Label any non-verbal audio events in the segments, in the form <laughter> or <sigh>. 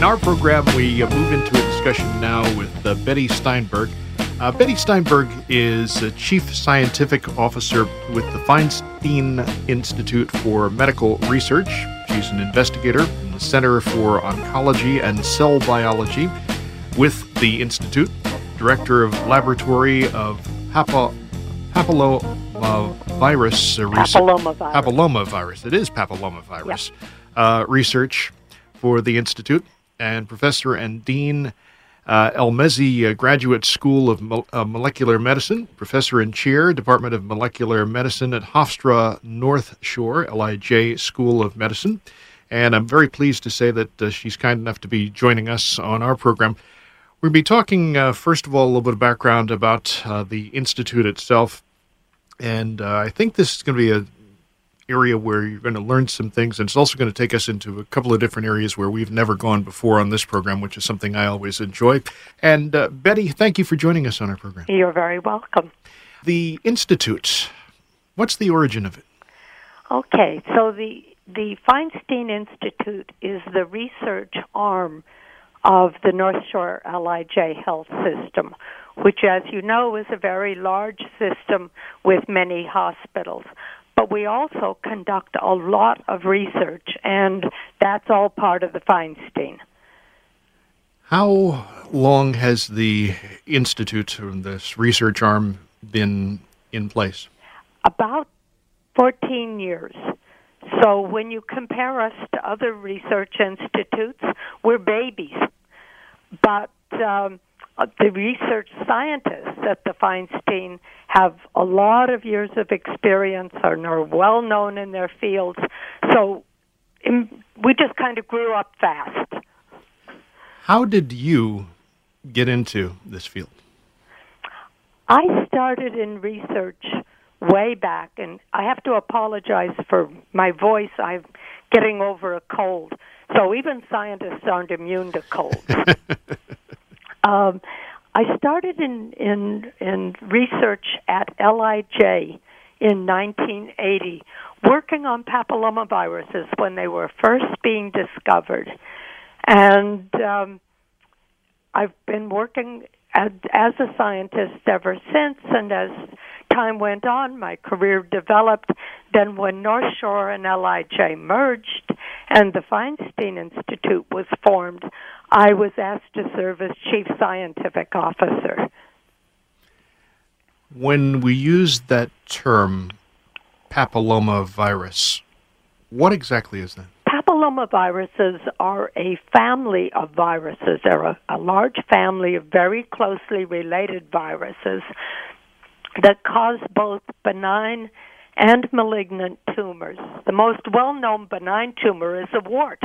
In our program, we uh, move into a discussion now with uh, Bettie Steinberg. Uh, Bettie Steinberg is a Chief Scientific Officer with the Feinstein Institute for Medical Research. She's an investigator in the Center for Oncology and Cell Biology with the Institute, Director of Laboratory of Papa, Papillomavirus uh, research. Papillomavirus. Papillomavirus. It is papillomavirus uh, research for the Institute and Professor and Dean uh, Elmezzi Graduate School of Mo- uh, Molecular Medicine, Professor and Chair, Department of Molecular Medicine at Hofstra North Shore, LIJ School of Medicine. And I'm very pleased to say that uh, she's kind enough to be joining us on our program. We'll be talking, uh, first of all, a little bit of background about uh, the Institute itself. And uh, I think this is going to be a area where you're going to learn some things, and it's also going to take us into a couple of different areas where we've never gone before on this program, which is something I always enjoy. And uh, Bettie, thank you for joining us on our program. You're very welcome. The Institute, what's the origin of it? Okay, so the the Feinstein Institute is the research arm of the North Shore LIJ Health System, which, as you know, is a very large system with many hospitals. But we also conduct a lot of research, and that's all part of the Feinstein. How long has the Institute, or this research arm, been in place? About 14 years. So when you compare us to other research institutes, we're babies. But um, Uh, the research scientists at the Feinstein have a lot of years of experience and are well known in their fields. So we just kind of grew up fast. How did you get into this field? I started in research way back, and I have to apologize for my voice. I'm getting over a cold. So even scientists aren't immune to colds. <laughs> um, I started in, in, in research at LIJ in 1980, working on papillomaviruses when they were first being discovered. And um, I've been working as, as a scientist ever since, and as time went on, my career developed. Then, when North Shore and LIJ merged and the Feinstein Institute was formed, I was asked to serve as chief scientific officer. When we use that term, papillomavirus, what exactly is that? Papillomaviruses are a family of viruses. They're a, a large family of very closely related viruses that cause both benign and malignant tumors. The most well known benign tumor is a wart.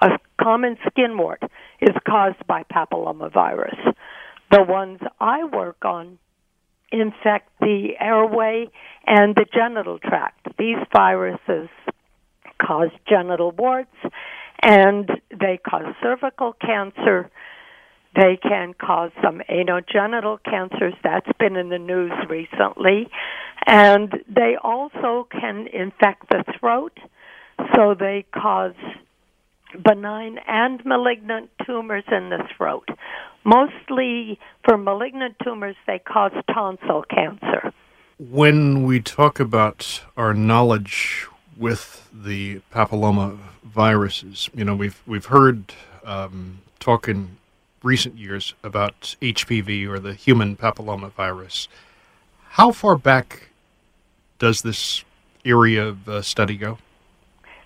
A common skin wart is caused by papillomavirus. The ones I work on infect the airway and the genital tract. These viruses cause genital warts and they cause cervical cancer. They can cause some anogenital cancers. That's been in the news recently. And they also can infect the throat. So they cause benign and malignant tumors in the throat. Mostly for malignant tumors, they cause tonsil cancer. When we talk about our knowledge, with the papilloma viruses. You know, we've we've heard um, talk in recent years about HPV or the human papilloma virus. How far back does this area of uh, study go?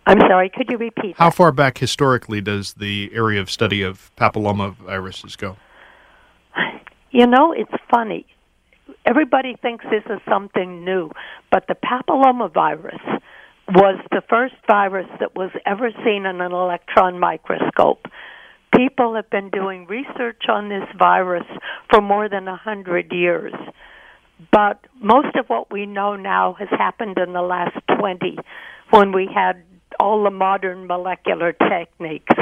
I'm sorry, could you repeat? How that? far back historically does the area of study of papilloma viruses go? You know, it's funny. Everybody thinks this is something new, but the papilloma virus was the first virus that was ever seen in an electron microscope. People have been doing research on this virus for more than a hundred years. But most of what we know now has happened in the last 20 when we had all the modern molecular techniques.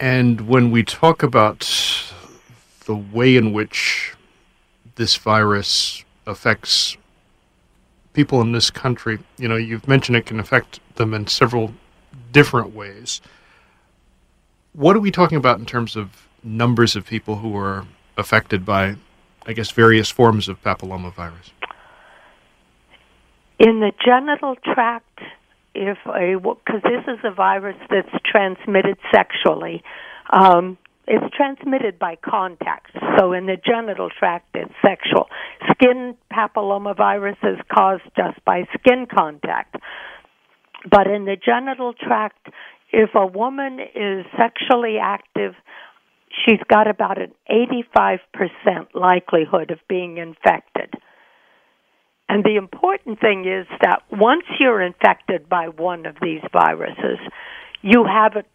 And when we talk about the way in which this virus affects people in this country, you know, you've mentioned it can affect them in several different ways. What are we talking about in terms of numbers of people who are affected by, I guess, various forms of papillomavirus? In the genital tract, if a because this is a virus that's transmitted sexually, um, it's transmitted by contact. So in the genital tract, it's sexual. Skin papillomavirus is caused just by skin contact. But in the genital tract, if a woman is sexually active, she's got about an 85% likelihood of being infected. And the important thing is that once you're infected by one of these viruses, you have it,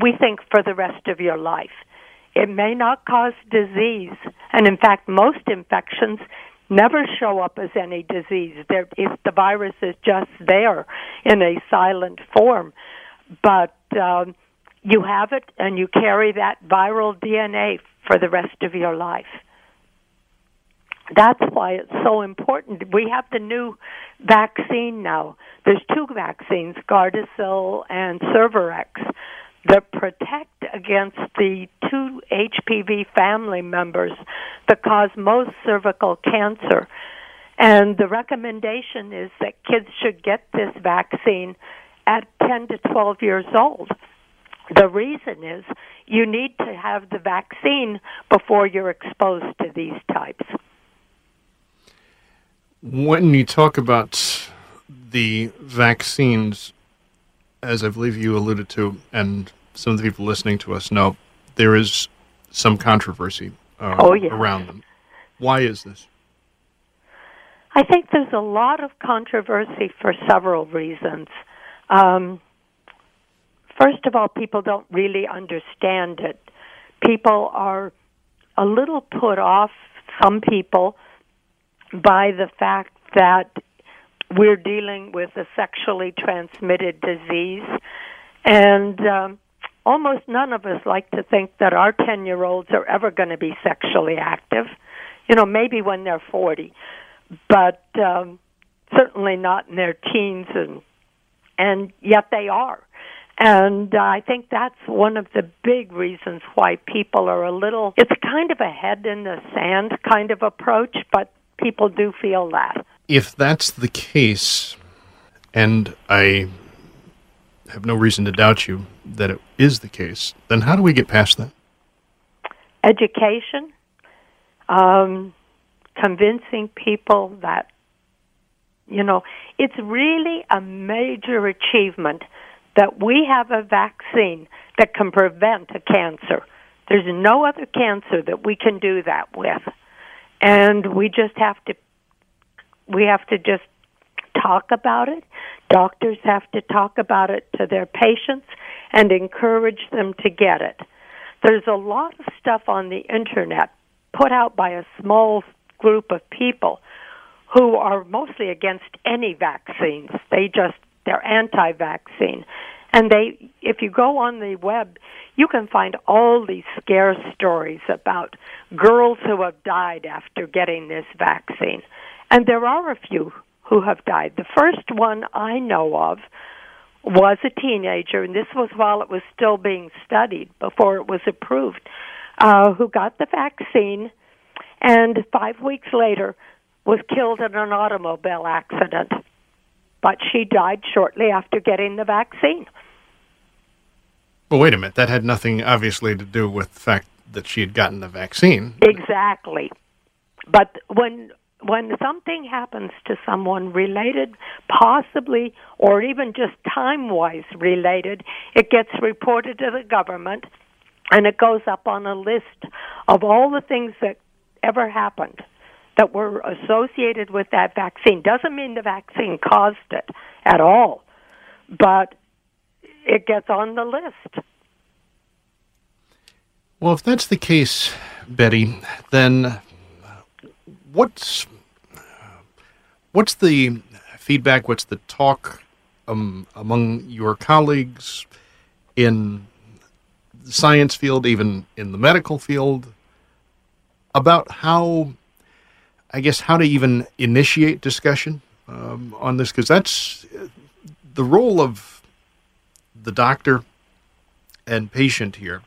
we think, for the rest of your life. It may not cause disease, and in fact, most infections never show up as any disease. There, if the virus is just there in a silent form, but um, you have it and you carry that viral DNA for the rest of your life that's why it's so important. We have the new vaccine now. There's two vaccines, Gardasil and Cervarix, that protect against the two HPV family members that cause most cervical cancer. And the recommendation is that kids should get this vaccine at 10 to 12 years old. The reason is you need to have the vaccine before you're exposed to these types when you talk about the vaccines, as I believe you alluded to, and some of the people listening to us know, there is some controversy uh, oh, yeah. around them. Why is this? I think there's a lot of controversy for several reasons. Um, first of all, people don't really understand it. People are a little put off, some people, by the fact that we're dealing with a sexually transmitted disease, and um, almost none of us like to think that our 10 year olds are ever going to be sexually active. You know, maybe when they're 40, but um, certainly not in their teens, and and yet they are. And uh, I think that's one of the big reasons why people are a little, it's kind of a head in the sand kind of approach, but people do feel that. If that's the case, and I have no reason to doubt you that it is the case, then how do we get past that? Education, um, convincing people that, you know, it's really a major achievement that we have a vaccine that can prevent a cancer. There's no other cancer that we can do that with and we just have to we have to just talk about it. Doctors have to talk about it to their patients and encourage them to get it. There's a lot of stuff on the internet put out by a small group of people who are mostly against any vaccines. They just they're anti-vaccine. And they if you go on the web, you can find all these scare stories about girls who have died after getting this vaccine. And there are a few who have died. The first one I know of was a teenager, and this was while it was still being studied before it was approved, uh, who got the vaccine, and five weeks later was killed in an automobile accident, but she died shortly after getting the vaccine. Well, wait a minute. That had nothing, obviously, to do with the fact that she had gotten the vaccine. Exactly. But when when something happens to someone related, possibly or even just time wise related, it gets reported to the government and it goes up on a list of all the things that ever happened that were associated with that vaccine. Doesn't mean the vaccine caused it at all, but it gets on the list. Well, if that's the case, Bettie, then what's what's the feedback? What's the talk um, among your colleagues in the science field, even in the medical field, about how, I guess, how to even initiate discussion um, on this? Because that's the role of the doctor and patient here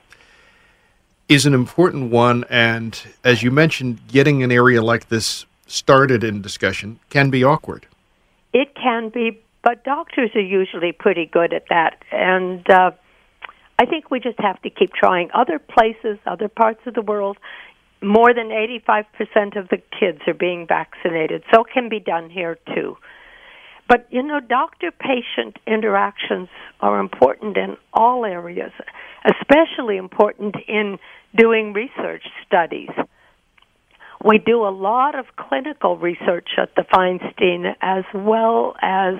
is an important one. And as you mentioned, getting an area like this started in discussion can be awkward. It can be, but doctors are usually pretty good at that. And uh, I think we just have to keep trying. Other places, other parts of the world, more than 85% of the kids are being vaccinated. So it can be done here too. But you know, doctor patient interactions are important in all areas, especially important in doing research studies. We do a lot of clinical research at the Feinstein as well as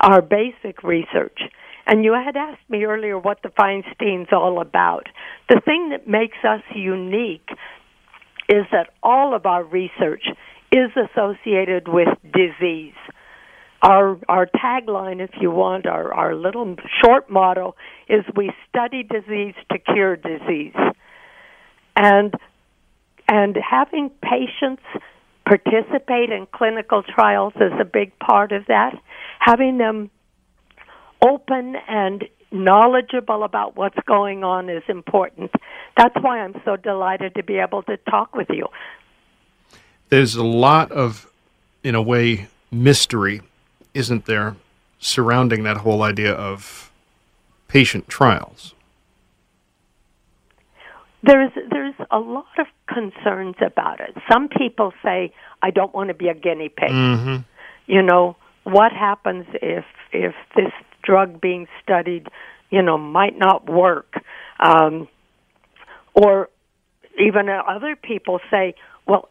our basic research. And you had asked me earlier what the Feinstein's all about. The thing that makes us unique is that all of our research is associated with disease our our tagline, if you want, our our little short motto is "We study disease to cure disease," and and having patients participate in clinical trials is a big part of that. Having them open and knowledgeable about what's going on is important. That's why I'm so delighted to be able to talk with you. There's a lot of, in a way, mystery isn't there surrounding that whole idea of patient trials? There's there's a lot of concerns about it. Some people say, "I don't want to be a guinea pig." Mm-hmm. You know, what happens if if this drug being studied, you know, might not work? Um, or even other people say, "Well,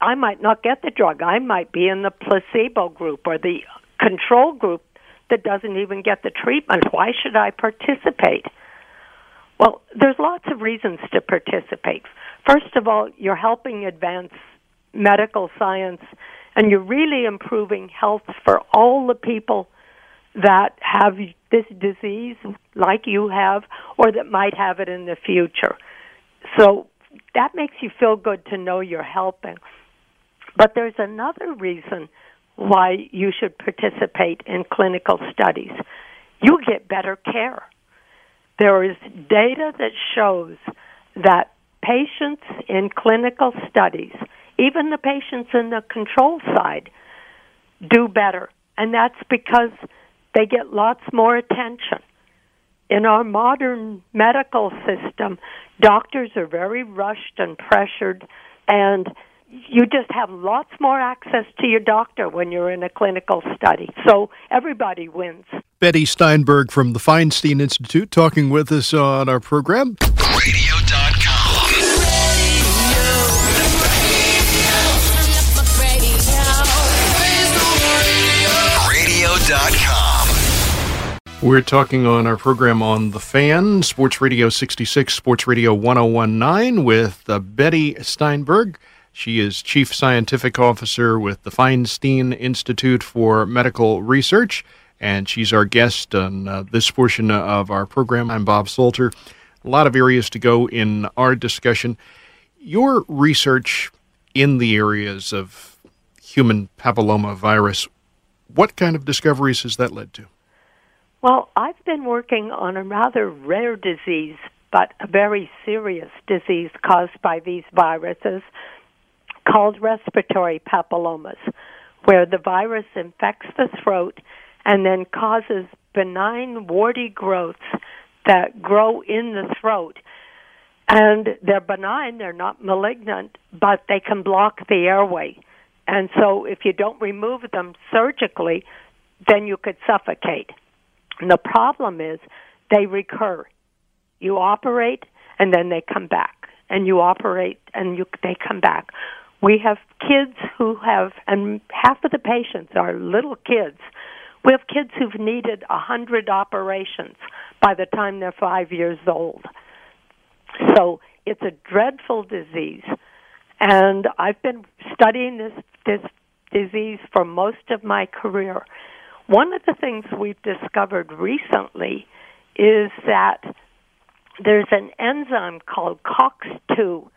I might not get the drug. I might be in the placebo group or the control group that doesn't even get the treatment. Why should I participate? Well, there's lots of reasons to participate. First of all, you're helping advance medical science and you're really improving health for all the people that have this disease like you have or that might have it in the future. So that makes you feel good to know you're helping. But there's another reason why you should participate in clinical studies. You get better care. There is data that shows that patients in clinical studies, even the patients in the control side, do better. And that's because they get lots more attention. In our modern medical system, doctors are very rushed and pressured, and you just have lots more access to your doctor when you're in a clinical study. So everybody wins. Bettie Steinberg from the Feinstein Institute talking with us on our program. Radio.com. Radio.com. We're talking on our program on The Fan, Sports Radio 66, Sports Radio 1019 with uh, Bettie Steinberg. She is Chief Scientific Officer with the Feinstein Institute for Medical Research, and she's our guest on uh, this portion of our program. I'm Bob Salter. A lot of areas to go in our discussion. Your research in the areas of human papilloma virus, what kind of discoveries has that led to? Well, I've been working on a rather rare disease, but a very serious disease caused by these viruses called respiratory papillomas, where the virus infects the throat and then causes benign warty growths that grow in the throat. And they're benign, they're not malignant, but they can block the airway. And so if you don't remove them surgically, then you could suffocate. And the problem is they recur. You operate and then they come back. And you operate and you, they come back. We have kids who have, and half of the patients are little kids. We have kids who've needed a hundred operations by the time they're five years old. So it's a dreadful disease. And I've been studying this, this disease for most of my career. One of the things we've discovered recently is that there's an enzyme called COX2.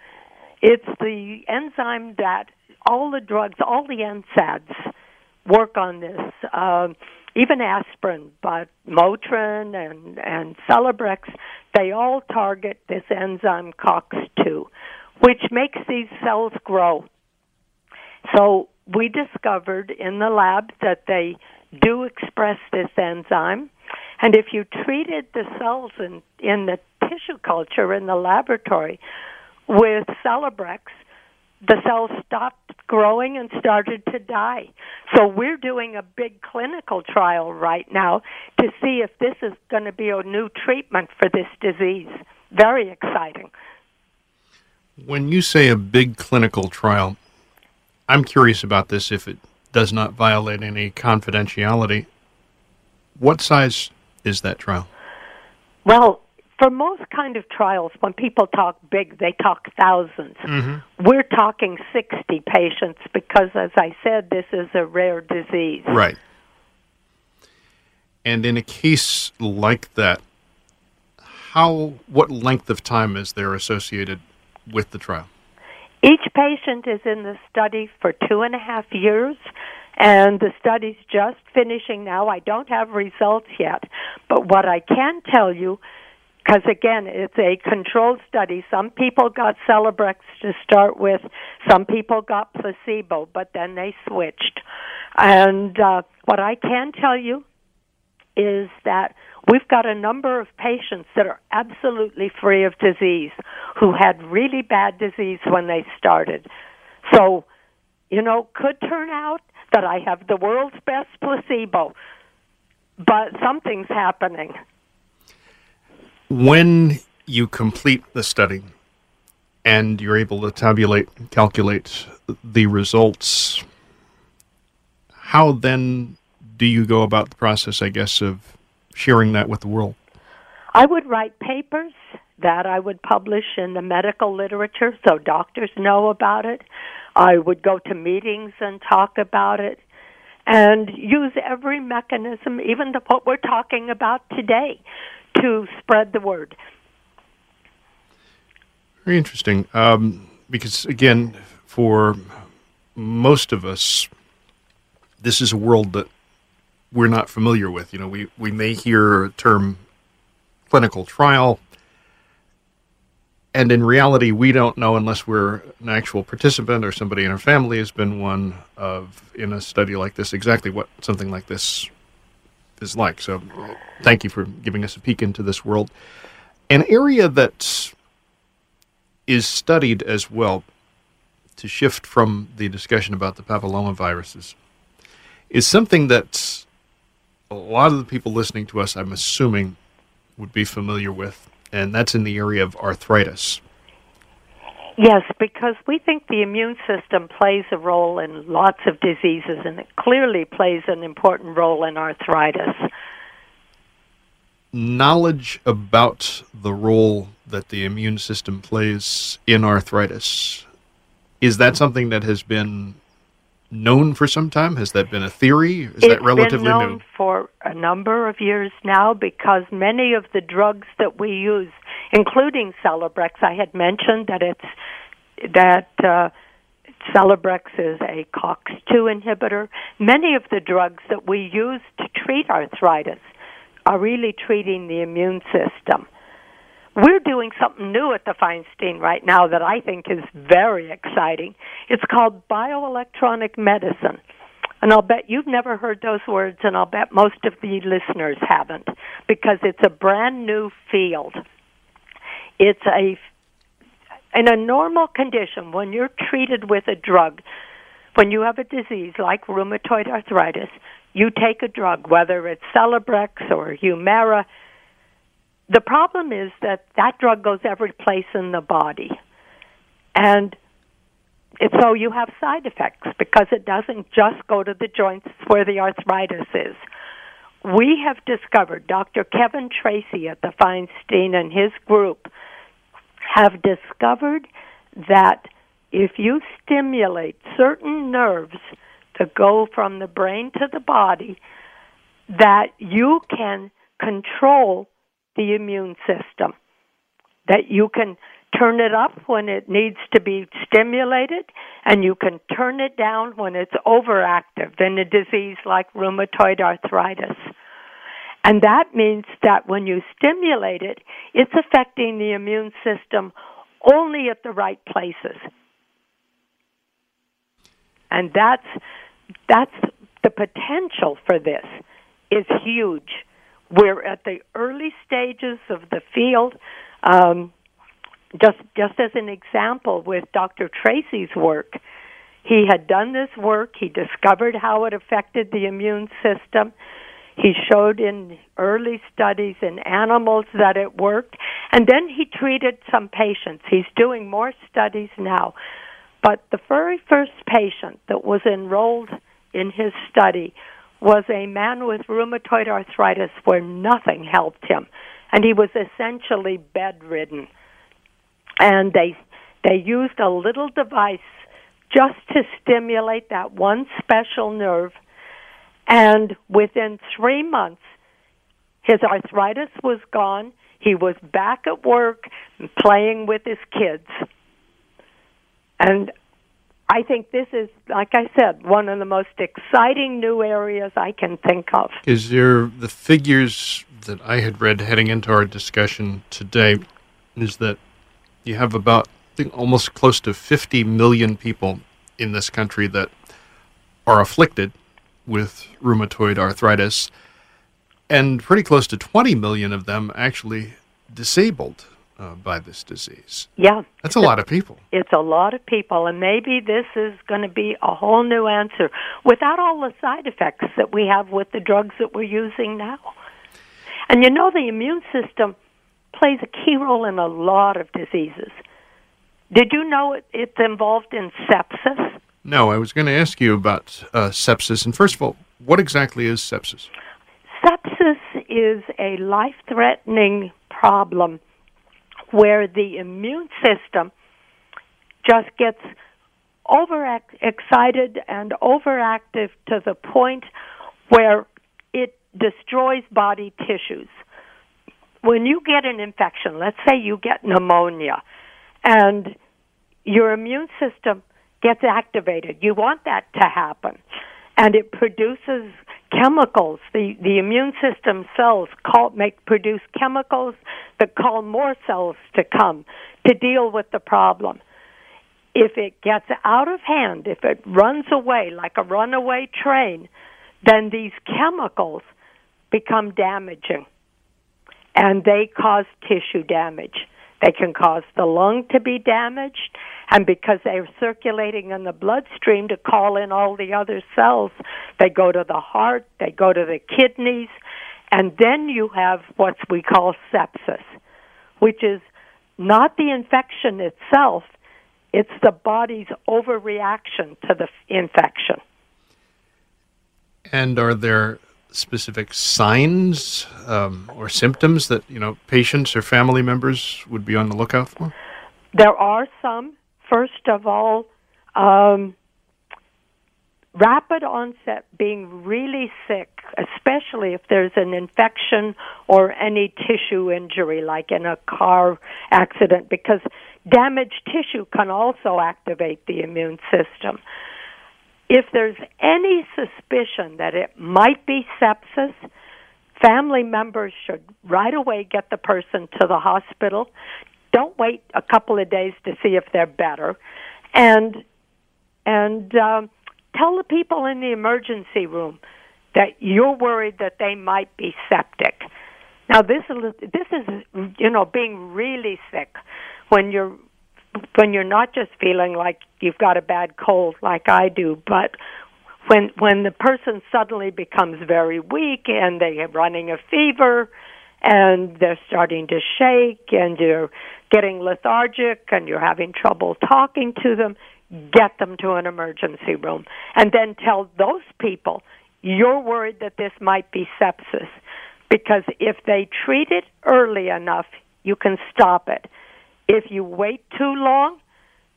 It's the enzyme that all the drugs, all the NSAIDs work on this. Um, even aspirin, but Motrin and, and Celebrex, they all target this enzyme COX2, which makes these cells grow. So we discovered in the lab that they do express this enzyme. And if you treated the cells in, in the tissue culture in the laboratory with Celebrex, the cells stopped growing and started to die. So we're doing a big clinical trial right now to see if this is going to be a new treatment for this disease. Very exciting. When you say a big clinical trial, I'm curious about this if it does not violate any confidentiality. What size is that trial? Well, for most kind of trials, when people talk big, they talk 1000s mm-hmm. We're talking 60 patients because, as I said, this is a rare disease. Right. And in a case like that, how what length of time is there associated with the trial? Each patient is in the study for two and a half years, and the study's just finishing now. I don't have results yet, but what I can tell you because again, it's a controlled study. Some people got Celebrex to start with, some people got placebo, but then they switched. And uh, what I can tell you is that we've got a number of patients that are absolutely free of disease who had really bad disease when they started. So, you know, could turn out that I have the world's best placebo, but something's happening. When you complete the study and you're able to tabulate, calculate the results, how then do you go about the process, I guess, of sharing that with the world? I would write papers that I would publish in the medical literature so doctors know about it. I would go to meetings and talk about it and use every mechanism, even the, what we're talking about today, to spread the word. Very interesting. Um, because, again, for most of us, this is a world that we're not familiar with. You know, we, we may hear a term clinical trial, and in reality, we don't know unless we're an actual participant or somebody in our family has been one of in a study like this exactly what something like this is like. So, thank you for giving us a peek into this world. An area that is studied as well, to shift from the discussion about the papillomaviruses, is something that a lot of the people listening to us, I'm assuming, would be familiar with, and that's in the area of arthritis. Yes, because we think the immune system plays a role in lots of diseases, and it clearly plays an important role in arthritis. Knowledge about the role that the immune system plays in arthritis is that something that has been known for some time? Has that been a theory? Is it's that relatively been known new? for a number of years now because many of the drugs that we use, including Celebrex, I had mentioned that it's that uh, Celebrex is a COX2 inhibitor. Many of the drugs that we use to treat arthritis are really treating the immune system. we're doing something new at the Feinstein right now that I think is very exciting. It's called bioelectronic medicine. And I'll bet you've never heard those words, and I'll bet most of the listeners haven't, because it's a brand new field. It's a in a normal condition when you're treated with a drug, when you have a disease like rheumatoid arthritis, you take a drug, whether it's Celebrex or Humira. The problem is that that drug goes every place in the body. And so you have side effects because it doesn't just go to the joints where the arthritis is. We have discovered, Dr. Kevin Tracey at the Feinstein and his group have discovered that if you stimulate certain nerves to go from the brain to the body, that you can control the immune system. That you can turn it up when it needs to be stimulated, and you can turn it down when it's overactive in a disease like rheumatoid arthritis. And that means that when you stimulate it, it's affecting the immune system only at the right places. And that's that's the potential for this is huge. We're at the early stages of the field. Um, just just as an example, with Dr. Tracey's work, he had done this work. He discovered how it affected the immune system. He showed in early studies in animals that it worked, and then he treated some patients. He's doing more studies now. But the very first patient that was enrolled in his study was a man with rheumatoid arthritis where nothing helped him, and he was essentially bedridden. And they they used a little device just to stimulate that one special nerve and within three months, his arthritis was gone. He was back at work playing with his kids. And I think this is, like I said, one of the most exciting new areas I can think of. Is there the figures that I had read heading into our discussion today? Is that you have about, almost close to 50 million people in this country that are afflicted with rheumatoid arthritis, and pretty close to 20 million of them actually disabled uh, by this disease. Yeah. That's a lot of people. It's a lot of people, and maybe this is going to be a whole new answer without all the side effects that we have with the drugs that we're using now. And you know, the immune system plays a key role in a lot of diseases. Did you know it, it's involved in sepsis? No, I was going to ask you about uh, sepsis. And first of all, what exactly is sepsis? Sepsis is a life threatening problem where the immune system just gets overexcited and overactive to the point where it destroys body tissues. When you get an infection, let's say you get pneumonia, and your immune system gets activated. You want that to happen. And it produces chemicals. The, the immune system cells call, make, produce chemicals that call more cells to come to deal with the problem. If it gets out of hand, if it runs away like a runaway train, then these chemicals become damaging and they cause tissue damage. They can cause the lung to be damaged, and because they're circulating in the bloodstream to call in all the other cells, they go to the heart, they go to the kidneys, and then you have what we call sepsis, which is not the infection itself, it's the body's overreaction to the infection. And are there specific signs um, or symptoms that you know patients or family members would be on the lookout for? There are some. First of all, um, rapid onset being really sick, especially if there's an infection or any tissue injury, like in a car accident, because damaged tissue can also activate the immune system if there's any suspicion that it might be sepsis, family members should right away get the person to the hospital. Don't wait a couple of days to see if they're better, and and um, tell the people in the emergency room that you're worried that they might be septic. Now this is this is you know being really sick when you're when you're not just feeling like you've got a bad cold like I do, but when when the person suddenly becomes very weak and they are running a fever and they're starting to shake and you're getting lethargic and you're having trouble talking to them, get them to an emergency room and then tell those people you're worried that this might be sepsis because if they treat it early enough, you can stop it. If you wait too long,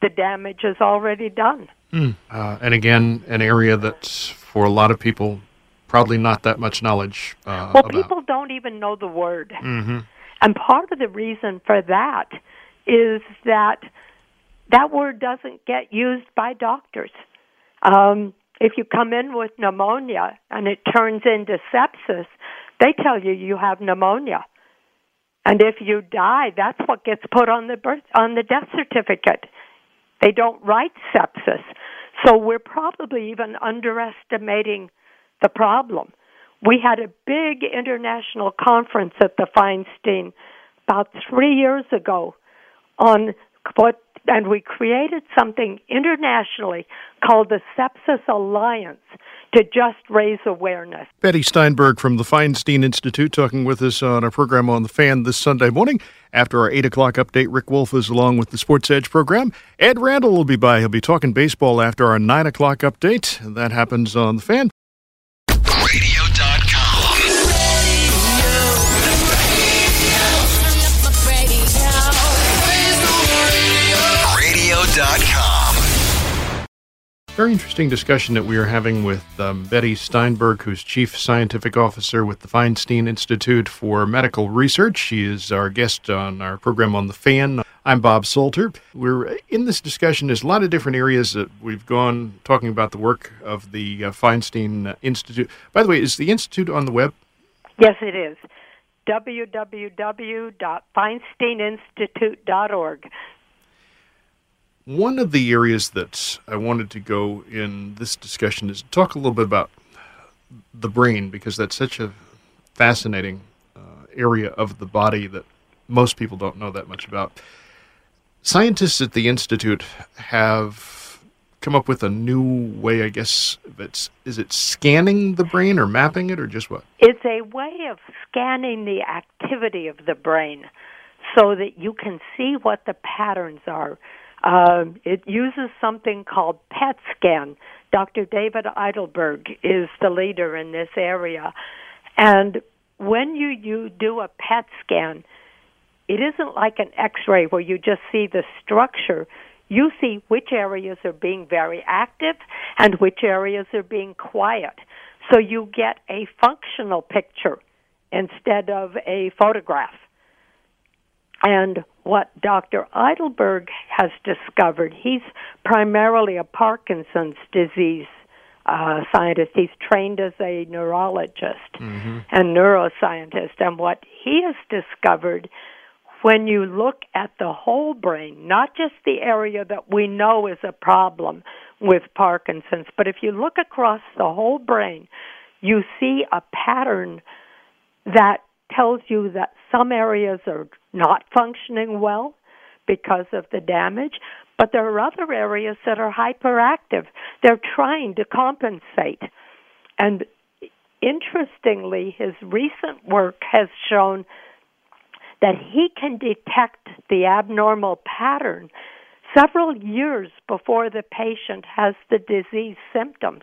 the damage is already done. Mm. Uh, and again, an area that's for a lot of people probably not that much knowledge. Uh, well, about. people don't even know the word. Mm-hmm. And part of the reason for that is that that word doesn't get used by doctors. Um, if you come in with pneumonia and it turns into sepsis, they tell you you have pneumonia. And if you die, that's what gets put on the birth on the death certificate. They don't write sepsis. So we're probably even underestimating the problem. We had a big international conference at the Feinstein about three years ago on what and we created something internationally called the Sepsis Alliance to just raise awareness. Bettie Steinberg from the Feinstein Institute talking with us on our program on the fan this Sunday morning. After our 8 o'clock update, Rick Wolff is along with the Sports Edge program. Ed Randall will be by. He'll be talking baseball after our 9 o'clock update. That happens on the fan. Very interesting discussion that we are having with um, Bettie Steinberg, who's Chief Scientific Officer with the Feinstein Institute for Medical Research. She is our guest on our program on the fan. I'm Bob Salter. We're in this discussion. There's a lot of different areas that we've gone talking about the work of the uh, Feinstein Institute. By the way, is the Institute on the web? Yes, it is. www.feinsteininstitute.org. One of the areas that I wanted to go in this discussion is to talk a little bit about the brain because that's such a fascinating uh, area of the body that most people don't know that much about. Scientists at the institute have come up with a new way, I guess. It's is it scanning the brain or mapping it or just what? It's a way of scanning the activity of the brain so that you can see what the patterns are um, it uses something called PET scan. Dr. David Eidelberg is the leader in this area. And when you, you do a PET scan, it isn't like an x ray where you just see the structure. You see which areas are being very active and which areas are being quiet. So you get a functional picture instead of a photograph. And what Dr. Eidelberg has discovered, he's primarily a Parkinson's disease uh, scientist. He's trained as a neurologist mm-hmm. and neuroscientist. And what he has discovered when you look at the whole brain, not just the area that we know is a problem with Parkinson's, but if you look across the whole brain, you see a pattern that tells you that some areas are not functioning well because of the damage, but there are other areas that are hyperactive. They're trying to compensate. And interestingly, his recent work has shown that he can detect the abnormal pattern several years before the patient has the disease symptoms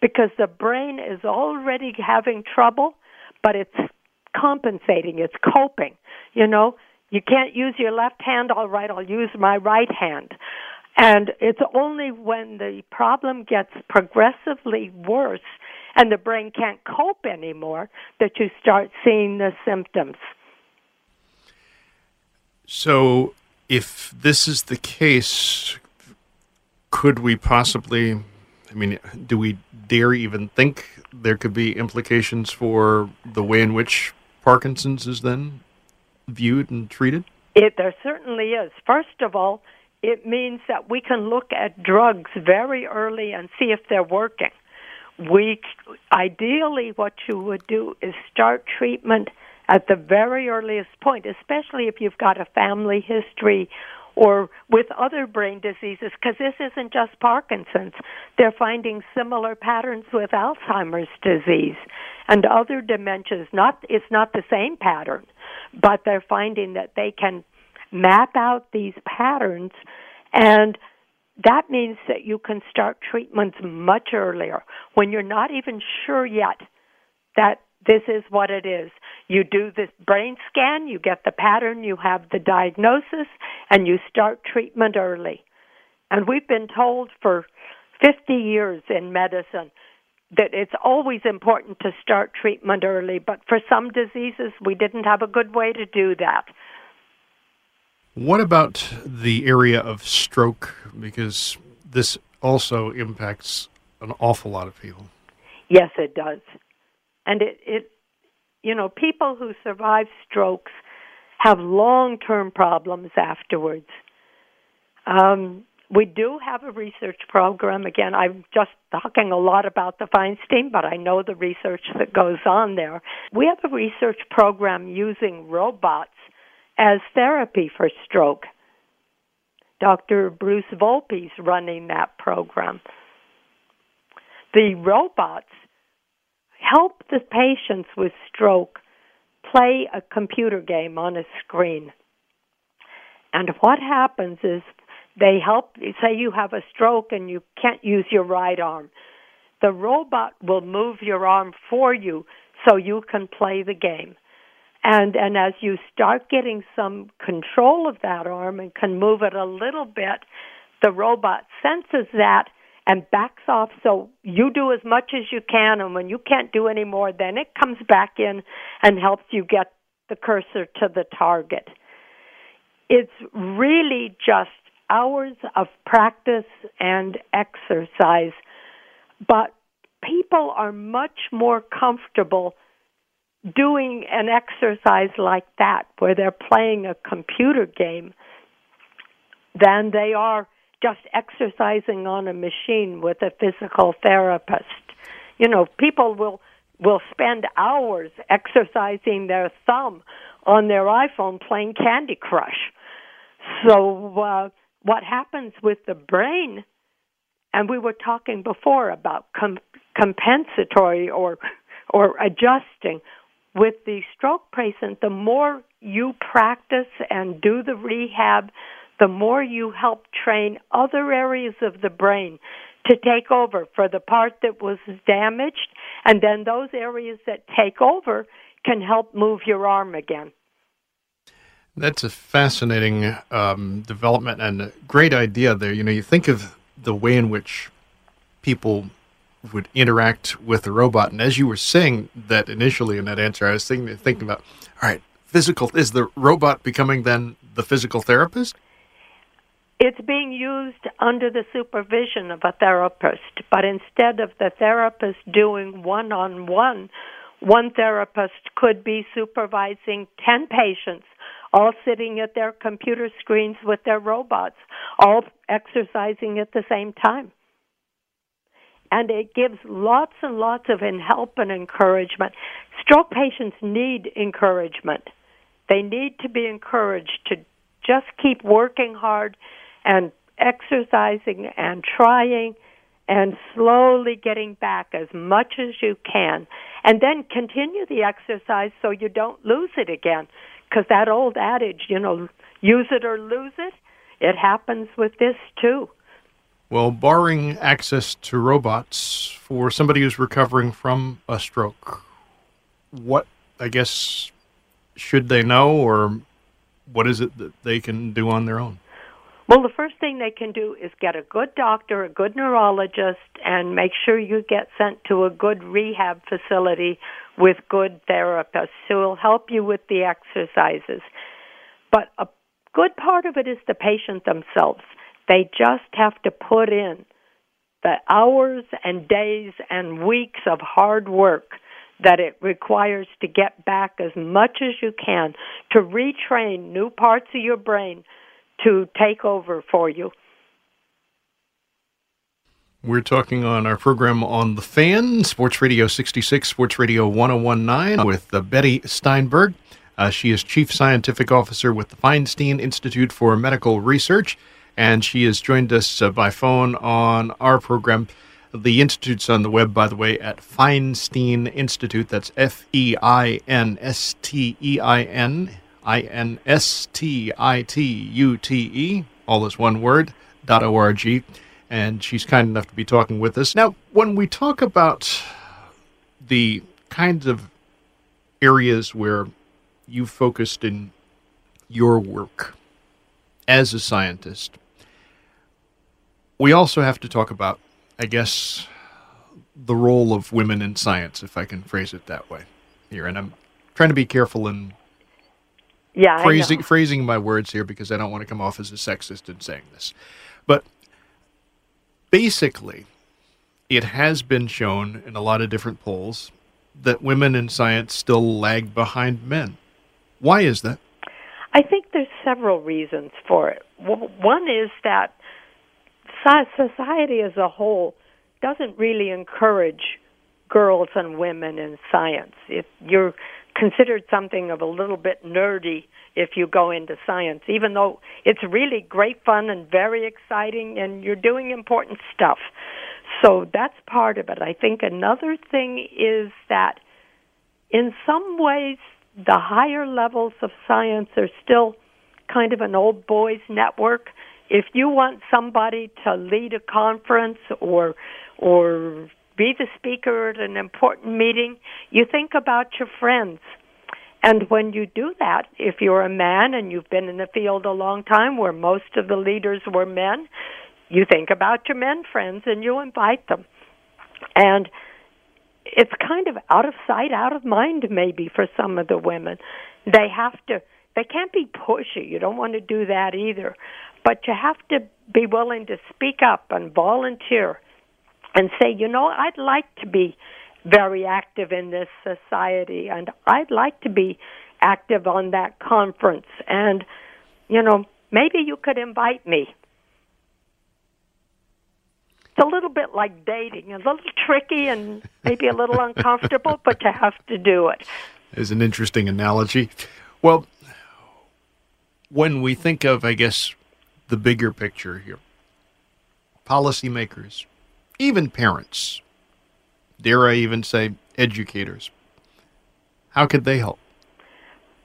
because the brain is already having trouble, but it's compensating, it's coping. You know, you can't use your left hand, all right, I'll use my right hand. And it's only when the problem gets progressively worse and the brain can't cope anymore that you start seeing the symptoms. So, if this is the case, could we possibly I mean, do we dare even think there could be implications for the way in which Parkinson's is then viewed and treated? It there certainly is. First of all, it means that we can look at drugs very early and see if they're working. We ideally what you would do is start treatment at the very earliest point, especially if you've got a family history or with other brain diseases, because this isn't just Parkinson's. They're finding similar patterns with Alzheimer's disease and other dementias. Not it's not the same pattern, but they're finding that they can map out these patterns and that means that you can start treatments much earlier when you're not even sure yet that this is what it is. You do this brain scan, you get the pattern, you have the diagnosis, and you start treatment early. And we've been told for 50 years in medicine that it's always important to start treatment early, but for some diseases, we didn't have a good way to do that. What about the area of stroke? Because this also impacts an awful lot of people. Yes, it does. And it, it you know, people who survive strokes have long term problems afterwards. Um, we do have a research program. Again, I'm just talking a lot about the Feinstein, but I know the research that goes on there. We have a research program using robots as therapy for stroke. Dr. Bruce Volpe's running that program. The robots help the patients with stroke play a computer game on a screen. And what happens is they help, say you have a stroke and you can't use your right arm. The robot will move your arm for you so you can play the game. And and as you start getting some control of that arm and can move it a little bit, the robot senses that and backs off so you do as much as you can and when you can't do any more then it comes back in and helps you get the cursor to the target. It's really just hours of practice and exercise, but people are much more comfortable doing an exercise like that where they're playing a computer game than they are just exercising on a machine with a physical therapist. You know, people will will spend hours exercising their thumb on their iPhone playing Candy Crush. So uh what happens with the brain and we were talking before about com- compensatory or or adjusting with the stroke patient, the more you practice and do the rehab, the more you help train other areas of the brain to take over for the part that was damaged, and then those areas that take over can help move your arm again. That's a fascinating um, development and a great idea there. You know, you think of the way in which people would interact with the robot. And as you were saying that initially in that answer, I was thinking, thinking about, all right, physical, is the robot becoming then the physical therapist? It's being used under the supervision of a therapist, but instead of the therapist doing one on one, one therapist could be supervising 10 patients, all sitting at their computer screens with their robots, all exercising at the same time and it gives lots and lots of help and encouragement. Stroke patients need encouragement. They need to be encouraged to just keep working hard and exercising and trying and slowly getting back as much as you can. And then continue the exercise so you don't lose it again. Because that old adage, you know, use it or lose it, it happens with this too. Well, barring access to robots for somebody who's recovering from a stroke, what, I guess, should they know or what is it that they can do on their own? Well, the first thing they can do is get a good doctor, a good neurologist, and make sure you get sent to a good rehab facility with good therapists who will help you with the exercises. But a good part of it is the patient themselves. They just have to put in the hours and days and weeks of hard work that it requires to get back as much as you can to retrain new parts of your brain to take over for you. We're talking on our program on the fan, Sports Radio 66, Sports Radio 1019, with uh, Bettie Steinberg. Uh, she is Chief Scientific Officer with the Feinstein Institute for Medical Research, and she has joined us uh, by phone on our program. The Institute's on the web, by the way, at Feinstein Institute. That's F E I N S T E I N I N S T I T U T E, all is one word, dot O-R-G and she's kind enough to be talking with us. Now, when we talk about the kinds of areas where you focused in your work as a scientist, we also have to talk about, I guess, the role of women in science, if I can phrase it that way here. And I'm trying to be careful in yeah, phrasing phrasing my words here because I don't want to come off as a sexist in saying this. But basically, it has been shown in a lot of different polls that women in science still lag behind men. Why is that? I think there's several reasons for it. One is that society as a whole doesn't really encourage girls and women in science. If you're considered something of a little bit nerdy if you go into science, even though it's really great fun and very exciting and you're doing important stuff. So that's part of it. I think another thing is that in some ways, the higher levels of science are still kind of an old boys network. If you want somebody to lead a conference or or be the speaker at an important meeting, you think about your friends and when you do that, if you're a man and you've been in the field a long time where most of the leaders were men, you think about your men friends and you invite them. And it's kind of out of sight, out of mind maybe for some of the women. They have to they can't be pushy. You don't want to do that either. But you have to be willing to speak up and volunteer and say, you know, I'd like to be very active in this society, and I'd like to be active on that conference. And, you know, maybe you could invite me. It's a little bit like dating, a little tricky and maybe a little uncomfortable, but you have to do it. Is an interesting analogy. Well, when we think of, I guess, the bigger picture here, policymakers, even parents, dare I even say, educators. How could they help?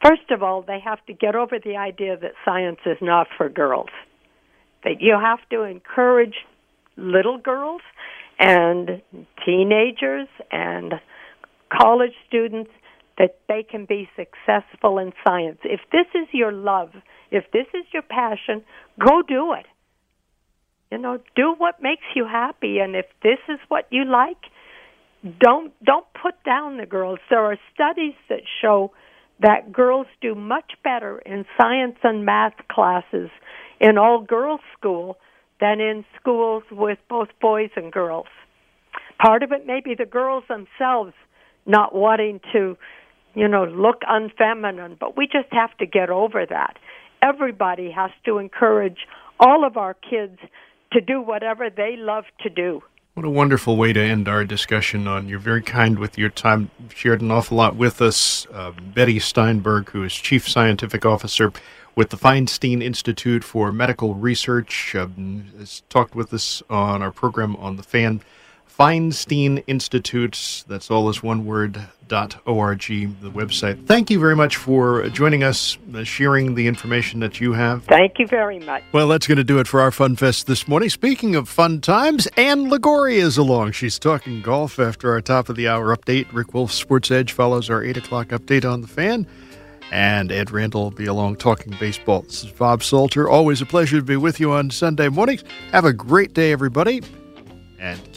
First of all, they have to get over the idea that science is not for girls. That you have to encourage little girls and teenagers and college students that they can be successful in science. If this is your love, if this is your passion, go do it. You know, do what makes you happy and if this is what you like, don't don't put down the girls. There are studies that show that girls do much better in science and math classes in all girls school than in schools with both boys and girls. Part of it may be the girls themselves not wanting to, you know, look unfeminine, but we just have to get over that. Everybody has to encourage all of our kids to do whatever they love to do. What a wonderful way to end our discussion on. You're very kind with your time. Shared an awful lot with us. Uh, Bettie Steinberg, who is Chief Scientific Officer with the Feinstein Institute for Medical Research, um, has talked with us on our program on the fan. Feinstein Institute, that's all as one word, dot org, the website. Thank you very much for joining us, uh, sharing the information that you have. Thank you very much. Well, that's going to do it for our Fun Fest this morning. Speaking of fun times, Anne Liguori is along. She's talking golf after our top of the hour update. Rick Wolff Sports Edge follows our 8 o'clock update on the fan. And Ed Randall will be along talking baseball. This is Bob Salter. Always a pleasure to be with you on Sunday mornings. Have a great day, everybody and